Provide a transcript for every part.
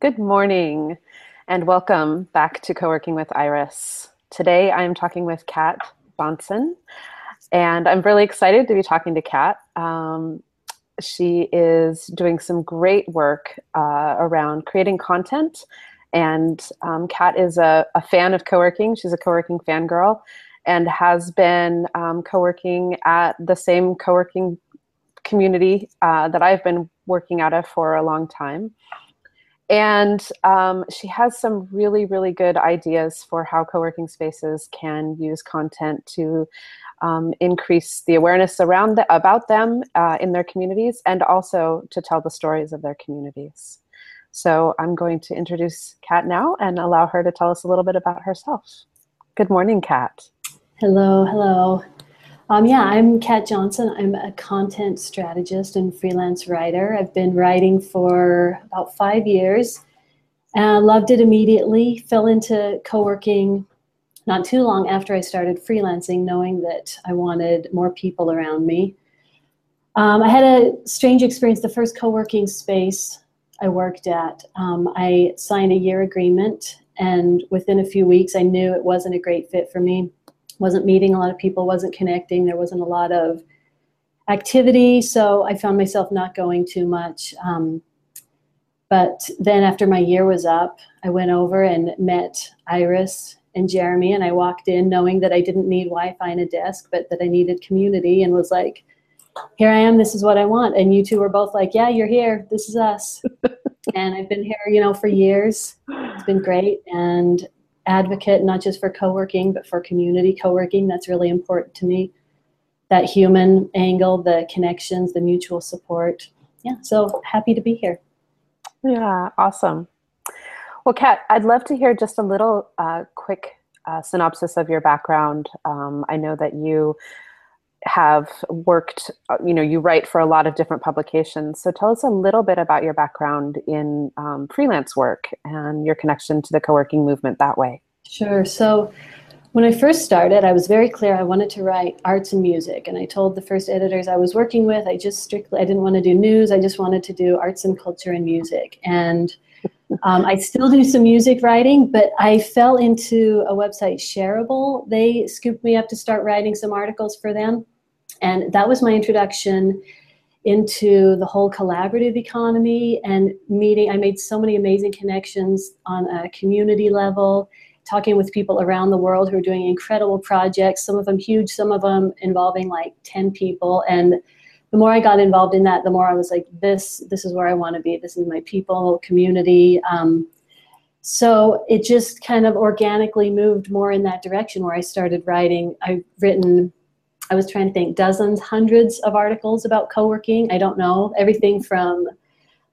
Good morning and welcome back to Co-working with Iris. Today I'm talking with Cat Johnson and I'm really excited to be talking to Cat. Um, she is doing some great work uh, around creating content and um, Cat is a, a, fan of co-working. She's a co-working fangirl and has been um, co-working at the same co-working community uh, that I've been working out of for a long time. And um, she has some really, really good ideas for how co-working spaces can use content to um, increase the awareness around the, about them uh, in their communities and also to tell the stories of their communities. So I'm going to introduce Cat now and allow her to tell us a little bit about herself. Good morning, Cat. Hello, hello. Um, yeah, I'm Cat Johnson. I'm a content strategist and freelance writer. I've been writing for about five years. and loved it immediately. Fell into co-working not too long after I started freelancing, knowing that I wanted more people around me. Um, I had a strange experience. The first co-working space I worked at, um, I signed a year agreement, and within a few weeks, I knew it wasn't a great fit for me wasn't meeting a lot of people, wasn't connecting. There wasn't a lot of activity, so I found myself not going too much. Um, but then after my year was up, I went over and met Iris and Jeremy, and I walked in knowing that I didn't need Wi-Fi and a desk, but that I needed community, and was like, "Here I am. This is what I want." And you two were both like, "Yeah, you're here. This is us." and I've been here, you know, for years. It's been great, and advocate, not just for co-working, but for community co-working. That's really important to me. That human angle, the connections, the mutual support. Yeah, so happy to be here. Yeah, awesome. Well, Cat, I'd love to hear just a little uh, quick uh, synopsis of your background. Um, I know that you have worked, uh, you know, you write for a lot of different publications. So tell us a little bit about your background in um, freelance work and your connection to the co-working movement that way. Sure. So when I first started, I was very clear I wanted to write arts and music. And I told the first editors I was working with, I just strictly, I didn't want to do news. I just wanted to do arts and culture and music. And um, I still do some music writing, but I fell into a website, Shareable. They scooped me up to start writing some articles for them. And that was my introduction into the whole collaborative economy and meeting. I made so many amazing connections on a community level, talking with people around the world who are doing incredible projects, some of them huge, some of them involving like 10 people. And the more I got involved in that, the more I was like, this, this is where I want to be. This is my people, community. Um, so it just kind of organically moved more in that direction where I started writing. I've written I was trying to think dozens, hundreds of articles about co-working. I don't know everything from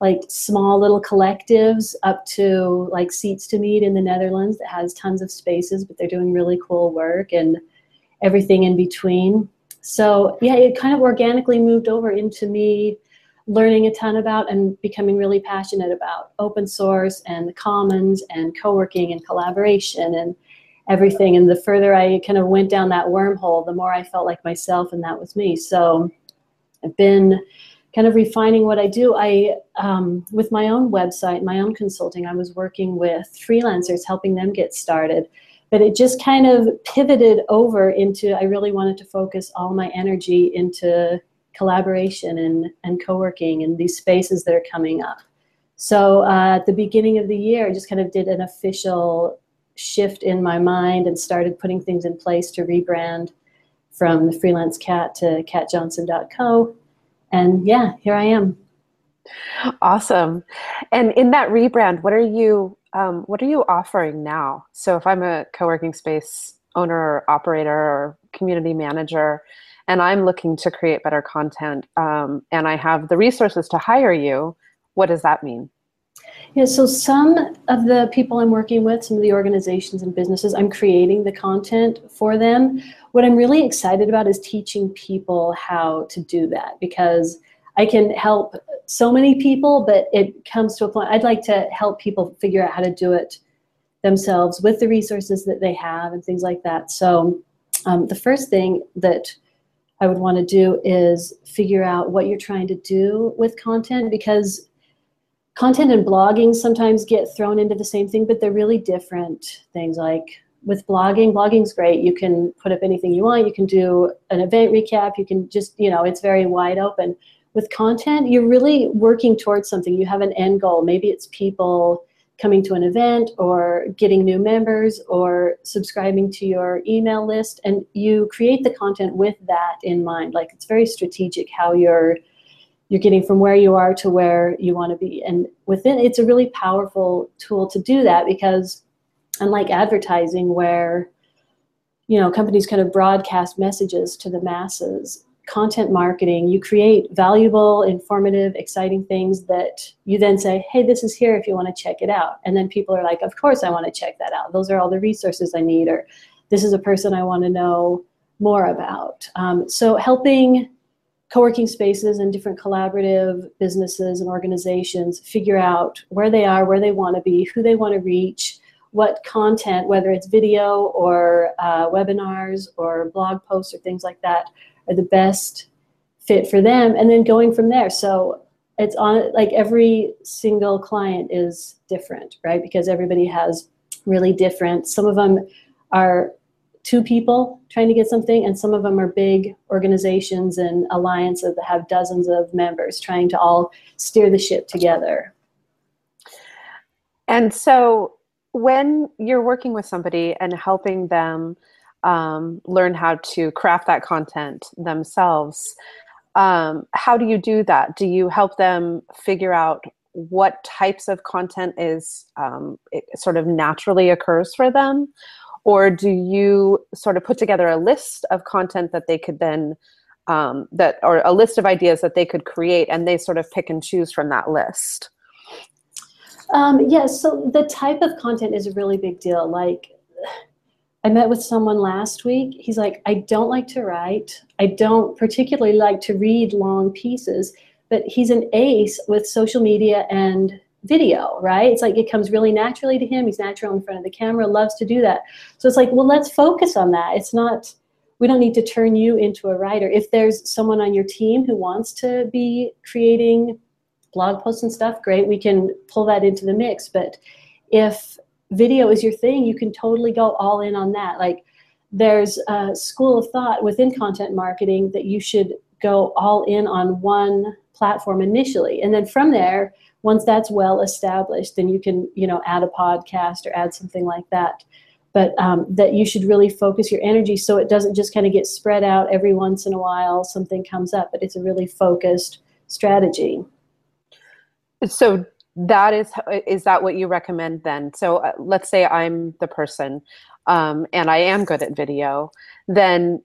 like small little collectives up to like Seats2meet in the Netherlands that has tons of spaces, but they're doing really cool work and everything in between. So yeah, it kind of organically moved over into me learning a ton about and becoming really passionate about open source and the commons and co-working and collaboration and everything. And the further I kind of went down that wormhole, the more I felt like myself, and that was me. So I've been kind of refining what I do. I, um, with my own website, my own consulting, I was working with freelancers, helping them get started. But it just kind of pivoted over into, I really wanted to focus all my energy into collaboration and, and co-working and these spaces that are coming up. So uh, at the beginning of the year, I just kind of did an official shift in my mind and started putting things in place to rebrand from the freelance cat to catjohnson.co. And yeah, here I am. Awesome. And in that rebrand, what are you um, what are you offering now? So if I'm a co-working space owner or operator or community manager, and I'm looking to create better content, um, and I have the resources to hire you, what does that mean? Yeah, so some of the people I'm working with, some of the organizations and businesses, I'm creating the content for them. What I'm really excited about is teaching people how to do that because I can help so many people, but it comes to a point, I'd like to help people figure out how to do it themselves with the resources that they have and things like that. So um, the first thing that I would want to do is figure out what you're trying to do with content because content and blogging sometimes get thrown into the same thing, but they're really different things. Like with blogging, blogging's great. You can put up anything you want. You can do an event recap. You can just, you know, it's very wide open. With content, you're really working towards something. You have an end goal. Maybe it's people coming to an event or getting new members or subscribing to your email list and you create the content with that in mind like it's very strategic how you're you're getting from where you are to where you want to be and within it's a really powerful tool to do that because unlike advertising where you know companies kind of broadcast messages to the masses content marketing, you create valuable, informative, exciting things that you then say, hey, this is here if you want to check it out. And then people are like, of course I want to check that out. Those are all the resources I need, or this is a person I want to know more about. Um, so helping co-working spaces and different collaborative businesses and organizations figure out where they are, where they want to be, who they want to reach, what content, whether it's video or uh, webinars or blog posts or things like that, are the best fit for them and then going from there. So it's on like every single client is different right? Because everybody has really different some of them are two people trying to get something and some of them are big organizations and alliances that have dozens of members trying to all steer the ship together. And so when you're working with somebody and helping them um, learn how to craft that content themselves. Um, how do you do that? Do you help them figure out what types of content is um, sort of naturally occurs for them? Or do you sort of put together a list of content that they could then um, that or a list of ideas that they could create and they sort of pick and choose from that list? Um, yes, yeah, so the type of content is a really big deal. Like I met with someone last week. He's like, I don't like to write. I don't particularly like to read long pieces, but he's an ace with social media and video, right? It's like it comes really naturally to him. He's natural in front of the camera, loves to do that. So it's like, well, let's focus on that. It's not, we don't need to turn you into a writer. If there's someone on your team who wants to be creating blog posts and stuff, great, we can pull that into the mix. But if video is your thing, you can totally go all in on that. Like there's a school of thought within content marketing that you should go all in on one platform initially. And then from there, once that's well established, then you can, you know, add a podcast or add something like that. But um, that you should really focus your energy so it doesn't just kind of get spread out every once in a while, something comes up, but it's a really focused strategy. So that is is that what you recommend then? So uh, let's say i'm the person um, and i am good at video then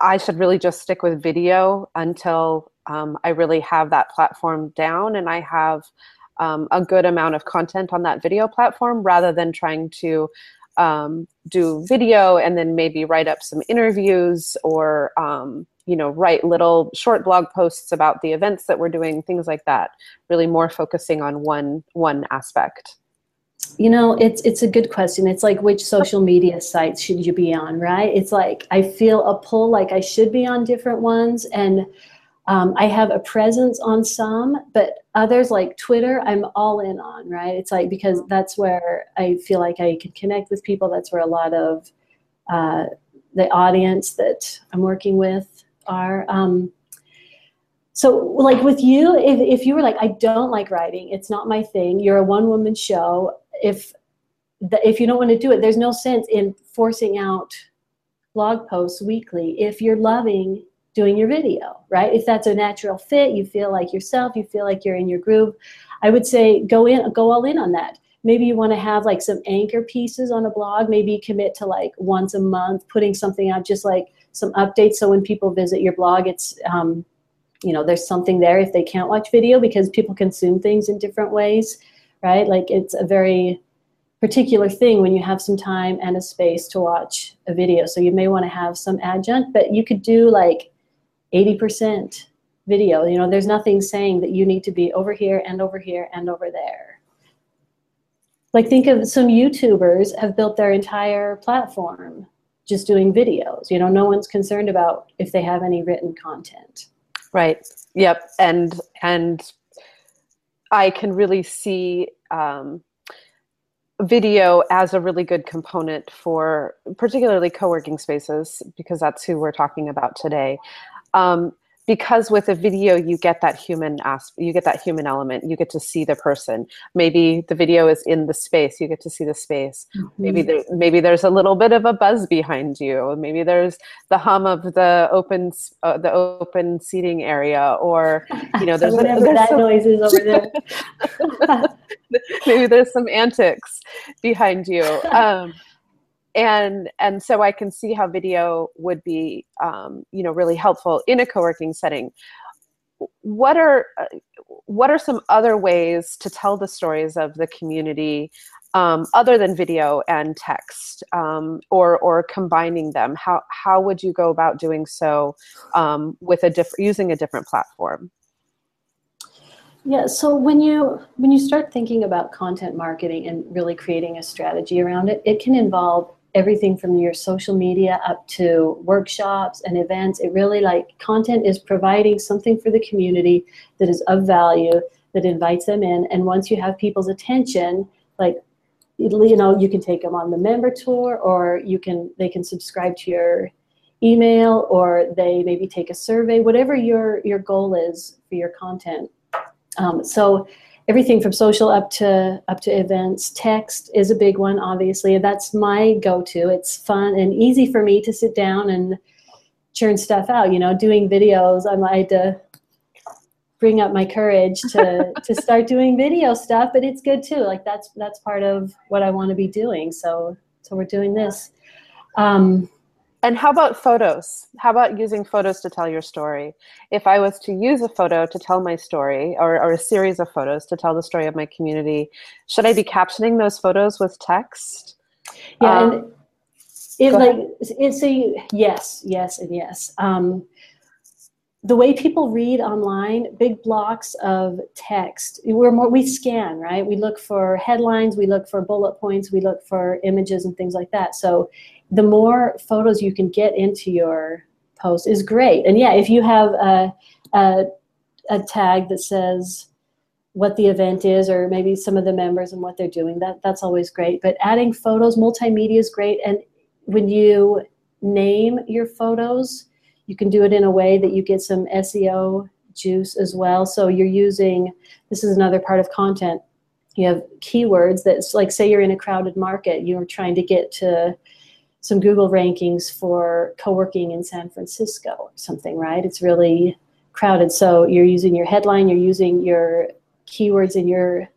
i should really just stick with video until um, i really have that platform down and i have um, a good amount of content on that video platform rather than trying to um, do video and then maybe write up some interviews or um, you know write little short blog posts about the events that we're doing things like that really more focusing on one one aspect. You know it's it's a good question. It's like which social media sites should you be on right? It's like i feel a pull like i should be on different ones and um, i have a presence on some but others like twitter i'm all in on right? It's like because that's where i feel like i can connect with people. That's where a lot of uh, the audience that i'm working with are. Um, so like with you, if, if you were like, I don't like writing, it's not my thing, you're a one woman show, if the, if you don't want to do it, there's no sense in forcing out blog posts weekly if you're loving doing your video, right? If that's a natural fit, you feel like yourself, you feel like you're in your groove, I would say go in, go all in on that. Maybe you want to have like some anchor pieces on a blog, maybe commit to like once a month, putting something out just like some updates. So when people visit your blog, it's um, you know there's something there if they can't watch video because people consume things in different ways, right? Like it's a very particular thing when you have some time and a space to watch a video. So you may want to have some adjunct, but you could do like 80% video. You know, there's nothing saying that you need to be over here and over here and over there. Like think of some YouTubers have built their entire platform just doing videos. You know, no one's concerned about if they have any written content. Right. Yep. And and I can really see um, video as a really good component for particularly co-working spaces because that's who we're talking about today. Um, because with a video you get that human aspect you get that human element. You get to see the person. Maybe the video is in the space. You get to see the space. Mm-hmm. maybe there maybe there's a little bit of a buzz behind you. Maybe there's the hum of the open uh, the open seating area or you know there's whatever there's that some, noise is over there. Maybe there's some antics behind you. Um, and and so I can see how video would be um, you know really helpful in a co-working setting. What are uh, what are some other ways to tell the stories of the community um, other than video and text um, or or combining them? How how would you go about doing so um, with a different using a different platform? Yeah, so when you when you start thinking about content marketing and really creating a strategy around it, it can involve everything from your social media up to workshops and events. It really like content is providing something for the community that is of value that invites them in. And once you have people's attention, like you know, you can take them on the member tour, or you can they can subscribe to your email, or they maybe take a survey. Whatever your your goal is for your content. Um, so everything from social up to up to events. Text is a big one, obviously. That's my go-to. It's fun and easy for me to sit down and churn stuff out. You know, doing videos, I'm, I had to bring up my courage to to start doing video stuff, but it's good too. Like that's that's part of what I want to be doing. So so we're doing this. Um, and how about photos? How about using photos to tell your story? If I was to use a photo to tell my story, or, or a series of photos to tell the story of my community, should I be captioning those photos with text? Yeah, um, and it like it's a yes, yes, and yes. Um, the way people read online, big blocks of text. We're more we scan, right? We look for headlines, we look for bullet points, we look for images and things like that. So the more photos you can get into your post is great. And yeah, if you have a, a, a tag that says what the event is or maybe some of the members and what they're doing, that that's always great. But adding photos, multimedia is great. And when you name your photos, you can do it in a way that you get some SEO juice as well. So you're using, this is another part of content. You have keywords that's like, say you're in a crowded market, you're trying to get to some Google rankings for co-working in San Francisco or something, right? It's really crowded. So you're using your headline, you're using your keywords in your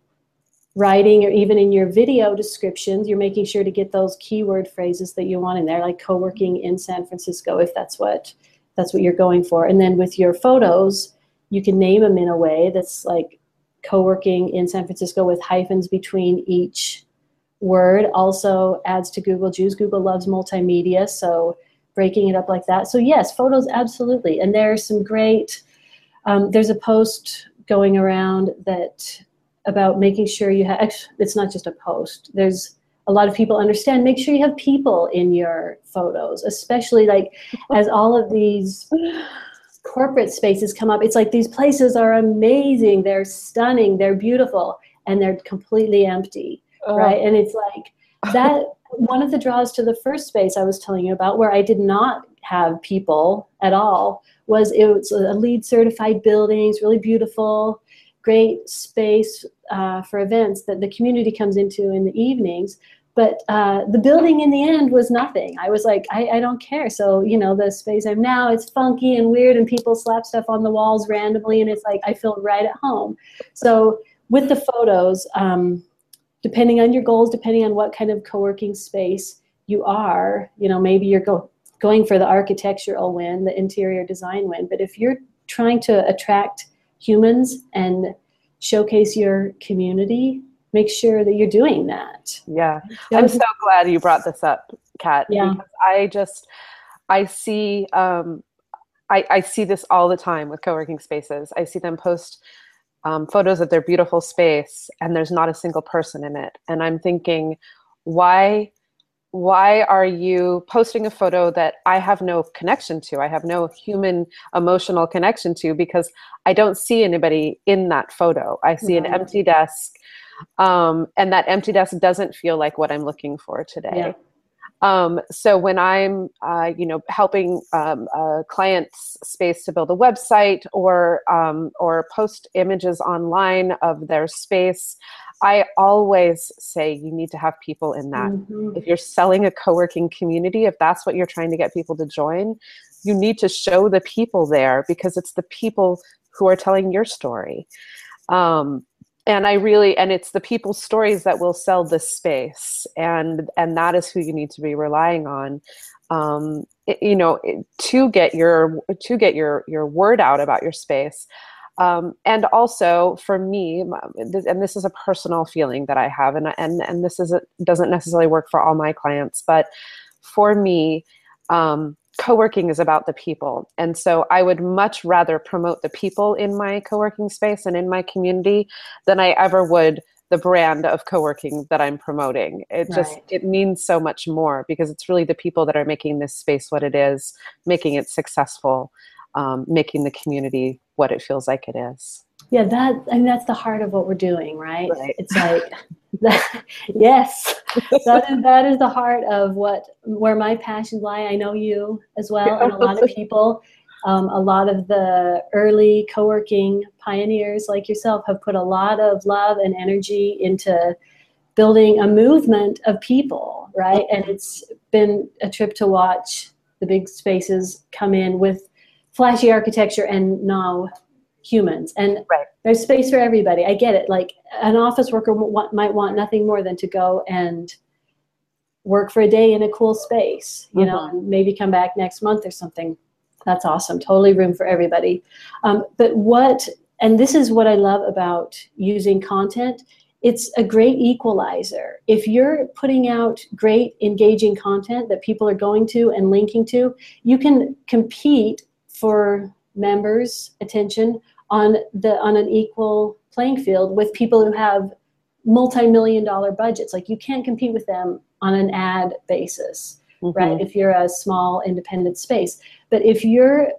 writing or even in your video descriptions, you're making sure to get those keyword phrases that you want in there, like co-working in San Francisco, if that's what that's what you're going for. And then with your photos, you can name them in a way that's like co-working in San Francisco with hyphens between each word also adds to Google Juice. Google loves multimedia, so breaking it up like that. So yes, photos absolutely. And there's some great. Um, there's a post going around that about making sure you have. It's not just a post. There's a lot of people understand. Make sure you have people in your photos, especially like as all of these corporate spaces come up. It's like these places are amazing. They're stunning. They're beautiful, and they're completely empty oh. right? And it's like that. one of the draws to the first space I was telling you about, where I did not have people at all, was it was a LEED certified building. It's really beautiful, great space uh, for events that the community comes into in the evenings. But uh, the building in the end was nothing. I was like, I, I don't care. So, you know, the space I'm now, it's funky and weird, and people slap stuff on the walls randomly, and it's like I feel right at home. So, with the photos, um, depending on your goals, depending on what kind of co-working space you are, you know, maybe you're go, going for the architectural win, the interior design win. But if you're trying to attract humans and showcase your community, make sure that you're doing that. Yeah. I'm so glad you brought this up, Cat. Yeah. I just I see um I, I see this all the time with co-working spaces. I see them post um, photos of their beautiful space and there's not a single person in it and i'm thinking why why are you posting a photo that I have no connection to? I have no human emotional connection to because I don't see anybody in that photo. I see an empty desk, um, and that empty desk doesn't feel like what I'm looking for today. Yeah. Um, so when I'm, uh, you know, helping um, a client's space to build a website or um, or post images online of their space, I always say you need to have people in that. Mm-hmm. If you're selling a co-working community, if that's what you're trying to get people to join, you need to show the people there because it's the people who are telling your story. Um, and I really and it's the people's stories that will sell this space, and and that is who you need to be relying on. Um, it, you know, to get your to get your your word out about your space. Um, and also for me, and this is a personal feeling that I have, and and and this is a, doesn't necessarily work for all my clients, but for me, um, co-working is about the people, and so I would much rather promote the people in my co-working space and in my community than I ever would the brand of co-working that I'm promoting. It right. just it means so much more because it's really the people that are making this space what it is, making it successful um, making the community what it feels like it is. Yeah, that I mean that's the heart of what we're doing, right? right. It's like yes, that is that is the heart of what where my passions lie. I know you as well, and a lot of people. Um, a lot of the early co-working pioneers like yourself have put a lot of love and energy into building a movement of people, right? And it's been a trip to watch the big spaces come in with flashy architecture and now humans. And right. there's space for everybody. I get it. Like an office worker might want nothing more than to go and work for a day in a cool space you mm-hmm. know and maybe come back next month or something. That's awesome. Totally room for everybody. Um, but what and this is what i love about using content. It's a great equalizer. If you're putting out great engaging content that people are going to and linking to you can compete for members' attention on the on an equal playing field with people who have multi-million dollar budgets. Like you can't compete with them on an ad basis, mm-hmm. right? If you're a small independent space. But if you're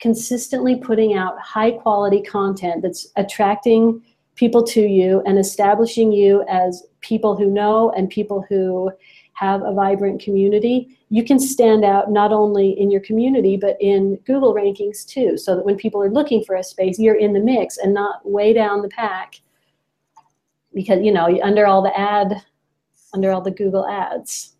consistently putting out high quality content that's attracting people to you and establishing you as people who know and people who have a vibrant community, you can stand out not only in your community but in Google rankings too. So that when people are looking for a space, you're in the mix and not way down the pack because you know under all the ad, under all the Google ads.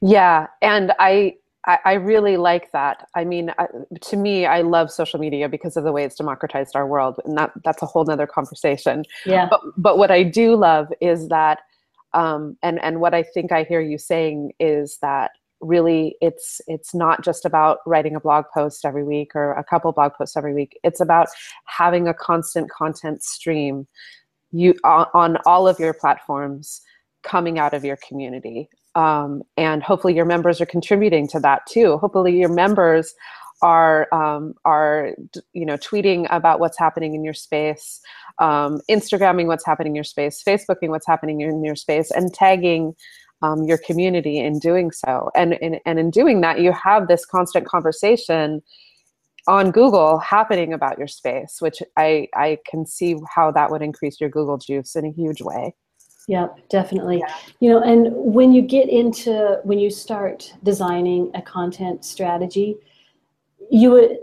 Yeah, and I I, really like that. I mean, to me, I love social media because of the way it's democratized our world, and that that's a whole nother conversation. Yeah. But but what I do love is that um, and and what I think I hear you saying is that really it's it's not just about writing a blog post every week or a couple blog posts every week. It's about having a constant content stream you on, on all of your platforms coming out of your community. Um, and hopefully your members are contributing to that too. Hopefully your members are um, are you know tweeting about what's happening in your space, um, Instagramming what's happening in your space, Facebooking what's happening in your space, and tagging um, your community in doing so. And, and and in doing that, you have this constant conversation on Google happening about your space, which I I can see how that would increase your Google juice in a huge way. Yep, definitely. Yeah. You know, and when you get into when you start designing a content strategy, you would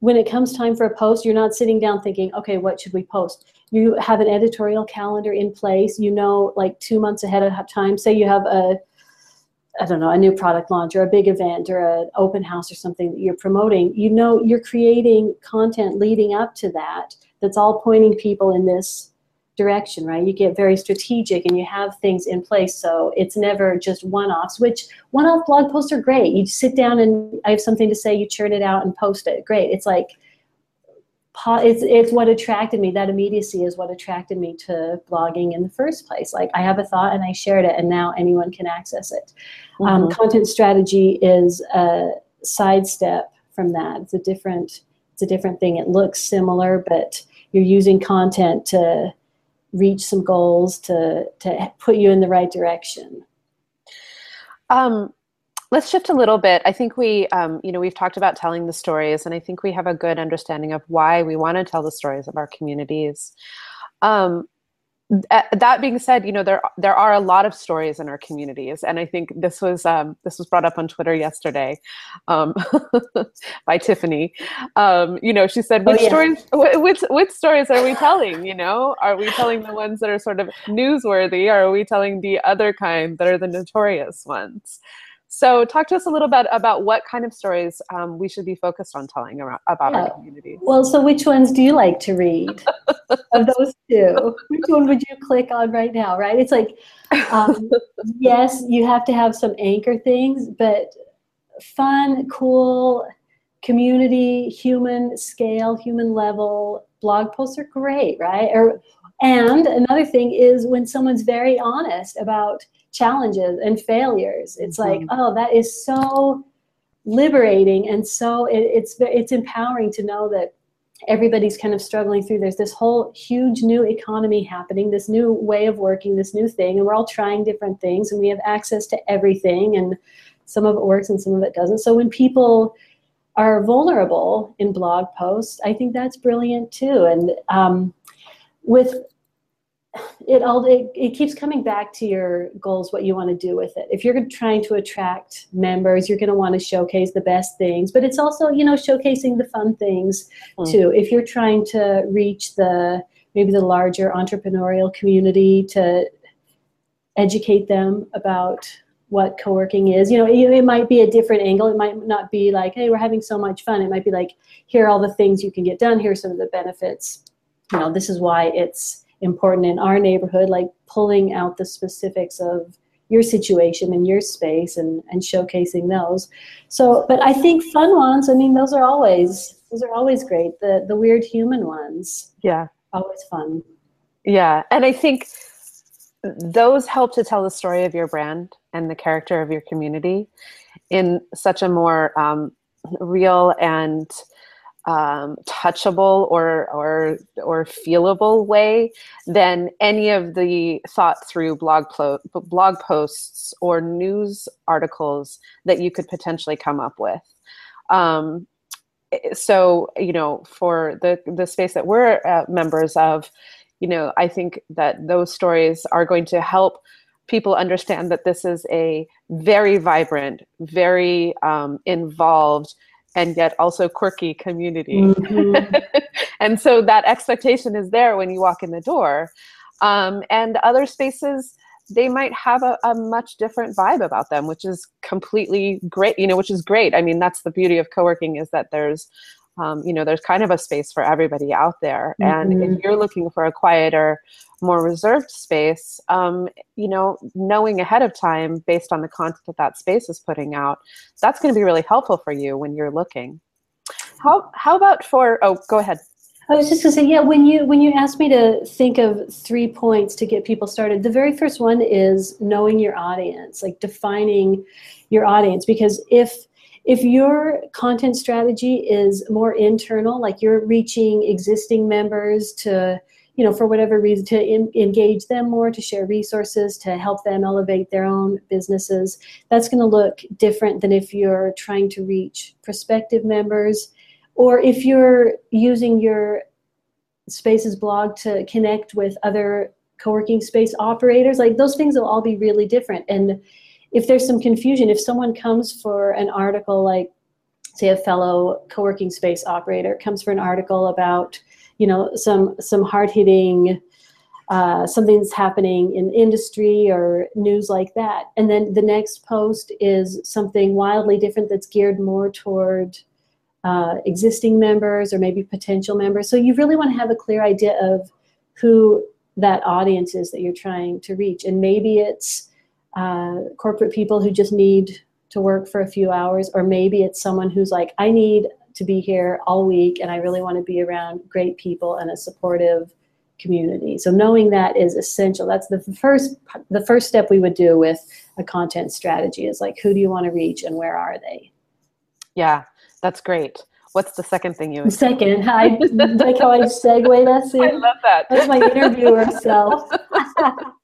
when it comes time for a post you're not sitting down thinking okay what should we post? You have an editorial calendar in place. You know like two months ahead of time. Say you have a i don't know a new product launch or a big event or an open house or something that you're promoting you know you're creating content leading up to that that's all pointing people in this direction, right? You get very strategic and you have things in place. So it's never just one offs, which one off blog posts are great. You sit down and I have something to say, you churn it out and post it. Great. It's like, it's, it's what attracted me. That immediacy is what attracted me to blogging in the first place. Like I have a thought and I shared it, and now anyone can access it. Um, mm-hmm. Um, content strategy is a sidestep from that. It's a different, it's a different thing. It looks similar, but you're using content to reach some goals to to put you in the right direction Um, let's shift a little bit. I think we, um, you know, we've talked about telling the stories, and I think we have a good understanding of why we want to tell the stories of our communities. Um, that being said, you know there there are a lot of stories in our communities, and I think this was um, this was brought up on Twitter yesterday um, by Tiffany. Um, you know, she said, "Which oh, yeah. stories? Which which stories are we telling? You know, are we telling the ones that are sort of newsworthy, or are we telling the other kind that are the notorious ones?" So, talk to us a little bit about what kind of stories um, we should be focused on telling around, about yeah. our community. Well, so which ones do you like to read of those two? Which one would you click on right now? Right? It's like, um, yes, you have to have some anchor things, but fun, cool, community, human scale, human level blog posts are great, right? Or and another thing is when someone's very honest about challenges and failures. It's mm-hmm. like, oh, that is so liberating and so it, it's it's empowering to know that everybody's kind of struggling through there's this whole huge new economy happening this new way of working this new thing and we're all trying different things and we have access to everything and some of it works and some of it doesn't so when people are vulnerable in blog posts i think that's brilliant too and um, with it all it, it keeps coming back to your goals what you want to do with it. If you're trying to attract members you're going to want to showcase the best things but it's also you know showcasing the fun things mm. too. If you're trying to reach the maybe the larger entrepreneurial community to educate them about what co-working is you know it, it might be a different angle. It might not be like hey we're having so much fun. It might be like here are all the things you can get done. Here are some of the benefits. You know this is why it's important in our neighborhood, like pulling out the specifics of your situation and your space and, and showcasing those. So, but I think fun ones, I mean, those are always, those are always great. The, the weird human ones. Yeah. Always fun. Yeah. And I think those help to tell the story of your brand and the character of your community in such a more um, real and um, touchable or or or feelable way than any of the thought through blog plo- blog posts or news articles that you could potentially come up with. Um, so you know, for the the space that we're uh, members of, you know, I think that those stories are going to help people understand that this is a very vibrant, very um, involved and yet also quirky community. Mm-hmm. and so that expectation is there when you walk in the door. Um, and other spaces, they might have a, a, much different vibe about them, which is completely great, you know, which is great. I mean, that's the beauty of co-working is that there's um, you know, there's kind of a space for everybody out there. Mm-hmm. And if mm-hmm. you're looking for a quieter, more reserved space, um, you know, knowing ahead of time based on the content that that space is putting out, that's going to be really helpful for you when you're looking. How, how about for, oh, go ahead. I was just gonna say, yeah. When you when you asked me to think of three points to get people started, the very first one is knowing your audience, like defining your audience. Because if if your content strategy is more internal, like you're reaching existing members to, you know, for whatever reason, to in, engage them more, to share resources, to help them elevate their own businesses, that's going to look different than if you're trying to reach prospective members. Or if you're using your spaces blog to connect with other co-working space operators like those things will all be really different. And if there's some confusion, if someone comes for an article like, say, a fellow co-working space operator comes for an article about, you know, some some hard-hitting uh, something that's happening in industry or news like that, and then the next post is something wildly different that's geared more toward uh, existing members or maybe potential members. So you really want to have a clear idea of who that audience is that you're trying to reach, and maybe it's uh, corporate people who just need to work for a few hours, or maybe it's someone who's like, I need to be here all week and I really want to be around great people and a supportive community. So knowing that is essential. That's the first the first step we would do with a content strategy is like who do you want to reach and where are they? Yeah, that's great. What's the second thing you? Second, I like how I segue that. I love that. That's my interviewer self.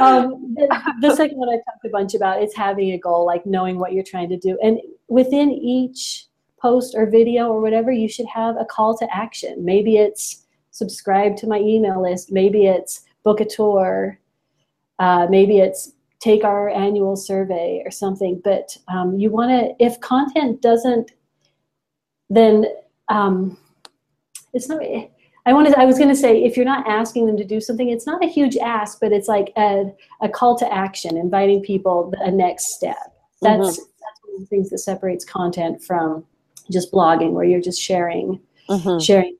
um, the, the, second one I talked a bunch about is having a goal, like knowing what you're trying to do. And within each post or video or whatever, you should have a call to action. Maybe it's subscribe to my email list. Maybe it's book a tour. Uh, maybe it's take our annual survey or something. But um, you want to, if content doesn't, then um, it's not. I wanted. I was going to say, if you're not asking them to do something, it's not a huge ask, but it's like a, a call to action, inviting people a next step. That's mm-hmm. that's one of the things that separates content from just blogging, where you're just sharing, mm-hmm. sharing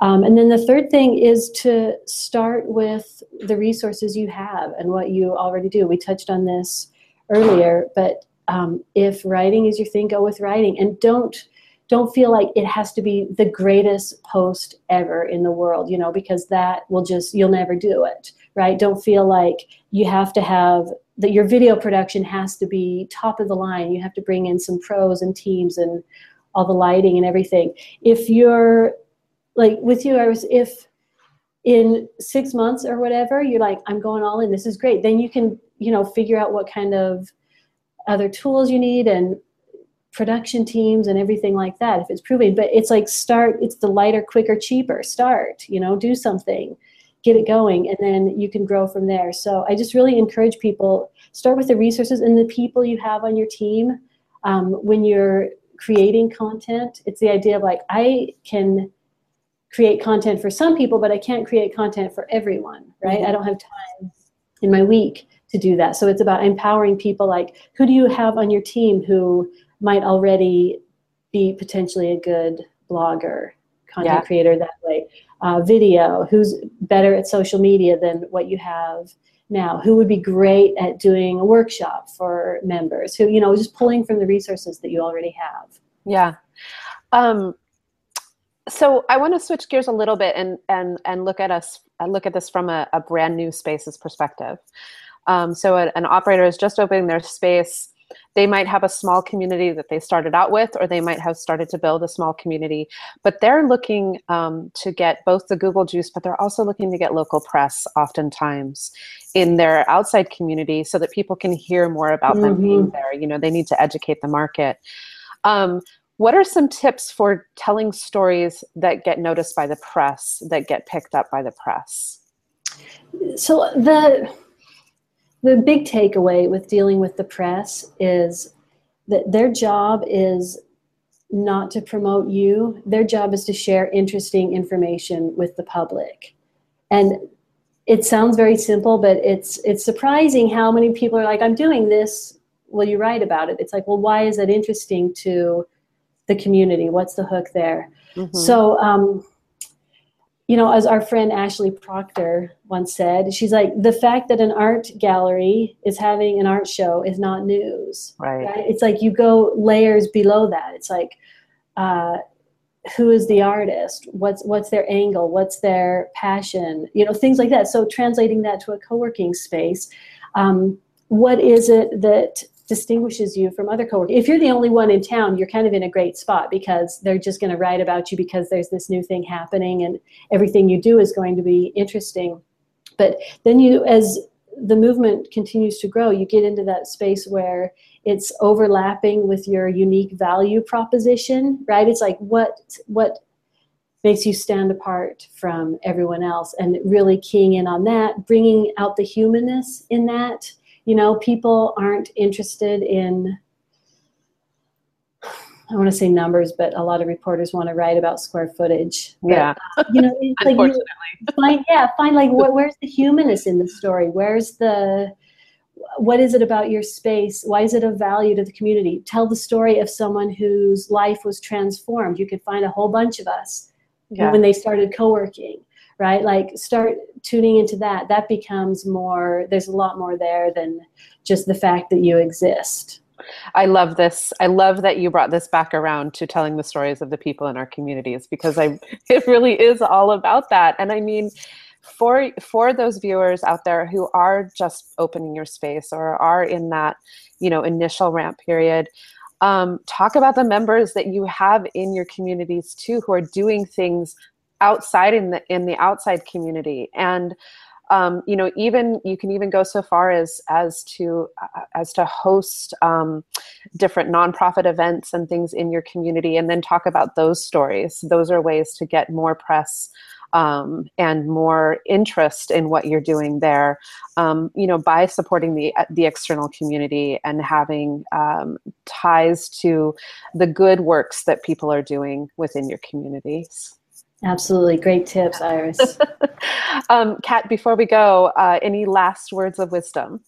um, and then the third thing is to start with the resources you have and what you already do. We touched on this earlier, but um, if writing is your thing, go with writing, and don't don't feel like it has to be the greatest post ever in the world, you know, because that will just you'll never do it, right? Don't feel like you have to have that your video production has to be top of the line. You have to bring in some pros and teams and all the lighting and everything. If you're like with you, I was if in six months or whatever, you're like, I'm going all in. This is great. Then you can, you know, figure out what kind of other tools you need and production teams and everything like that if it's proving. But it's like start. It's the lighter, quicker, cheaper. Start. You know, do something, get it going, and then you can grow from there. So I just really encourage people start with the resources and the people you have on your team. Um, when you're creating content, it's the idea of like I can create content for some people, but I can't create content for everyone, right? Mm-hmm. I don't have time in my week to do that. So it's about empowering people like who do you have on your team who might already be potentially a good blogger, content yeah. creator that way? Uh, video, who's better at social media than what you have now? Who would be great at doing a workshop for members? Who, you know, just pulling from the resources that you already have. Yeah. Um, so I want to switch gears a little bit and and and look at us look at this from a, a brand new spaces perspective. Um, so a, an operator is just opening their space. They might have a small community that they started out with, or they might have started to build a small community. But they're looking um, to get both the Google juice, but they're also looking to get local press oftentimes in their outside community so that people can hear more about mm-hmm. them being there. You know, they need to educate the market. Um, what are some tips for telling stories that get noticed by the press, that get picked up by the press? So the the big takeaway with dealing with the press is that their job is not to promote you. Their job is to share interesting information with the public. And it sounds very simple, but it's it's surprising how many people are like, I'm doing this. Will you write about it? It's like, well, why is that interesting to the community? What's the hook there? Mm-hmm. So, um, you know, as our friend Ashley Proctor once said, she's like, the fact that an art gallery is having an art show is not news. Right. right? It's like you go layers below that. It's like, uh, who is the artist? What's what's their angle? What's their passion? You know, things like that. So translating that to a co-working space, um, what is it that distinguishes you from other coworkers. If you're the only one in town, you're kind of in a great spot because they're just going to write about you because there's this new thing happening and everything you do is going to be interesting. But then you, as the movement continues to grow, you get into that space where it's overlapping with your unique value proposition, right? It's like what what makes you stand apart from everyone else and really keying in on that, bringing out the humanness in that you know, people aren't interested in, I want to say numbers, but a lot of reporters want to write about square footage. But, yeah. Uh, you know, Unfortunately. Like you find, yeah, find like wh- where's the humanness in the story? Where's the, what is it about your space? Why is it of value to the community? Tell the story of someone whose life was transformed. You could find a whole bunch of us yeah. when they started co-working right? Like start tuning into that. That becomes more, there's a lot more there than just the fact that you exist. I love this. I love that you brought this back around to telling the stories of the people in our communities because I it really is all about that. And I mean, for for those viewers out there who are just opening your space or are in that, you know, initial ramp period, um, talk about the members that you have in your communities too who are doing things outside in the in the outside community and um, you know even you can even go so far as as to uh, as to host um, different nonprofit events and things in your community and then talk about those stories those are ways to get more press um, and more interest in what you're doing there, um, you know, by supporting the the external community and having um, ties to the good works that people are doing within your communities. Absolutely, great tips, Iris. um, Cat, before we go, uh, any last words of wisdom?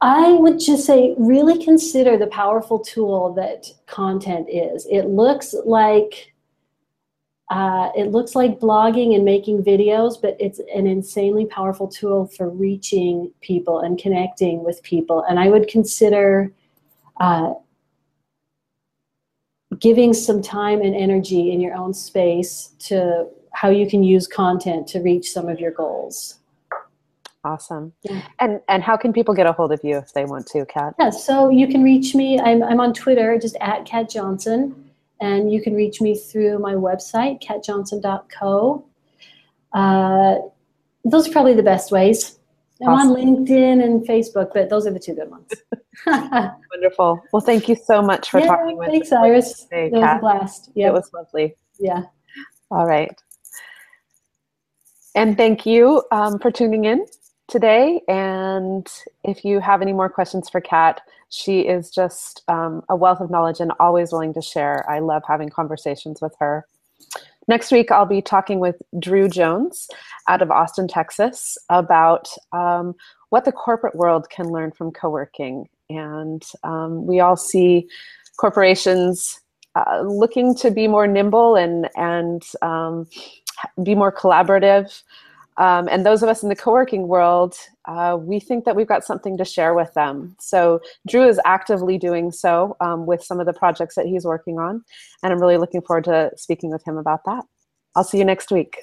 I would just say, really consider the powerful tool that content is. It looks like uh, it looks like blogging and making videos, but it's an insanely powerful tool for reaching people and connecting with people. And I would consider uh, giving some time and energy in your own space to how you can use content to reach some of your goals. Awesome. Yeah. And and how can people get a hold of you if they want to, Cat? Yeah, so you can reach me. I'm I'm on Twitter, just at Cat Johnson. And you can reach me through my website, catjohnson.co. Uh, those are probably the best ways. I'm awesome. on LinkedIn and Facebook, but those are the two good ones. Wonderful. Well, thank you so much for yeah, talking with thanks, Iris. Today, it was Cat. a blast. Yeah. It was lovely. Yeah. All right. And thank you um, for tuning in today. And if you have any more questions for Cat, she is just um, a wealth of knowledge and always willing to share. I love having conversations with her. Next week, I'll be talking with Drew Jones out of Austin, Texas, about um, what the corporate world can learn from co working. And um, we all see corporations uh, looking to be more nimble and, and um, be more collaborative. Um, and those of us in the co-working world, uh, we think that we've got something to share with them. So Drew is actively doing so um, with some of the projects that he's working on, and I'm really looking forward to speaking with him about that. I'll see you next week.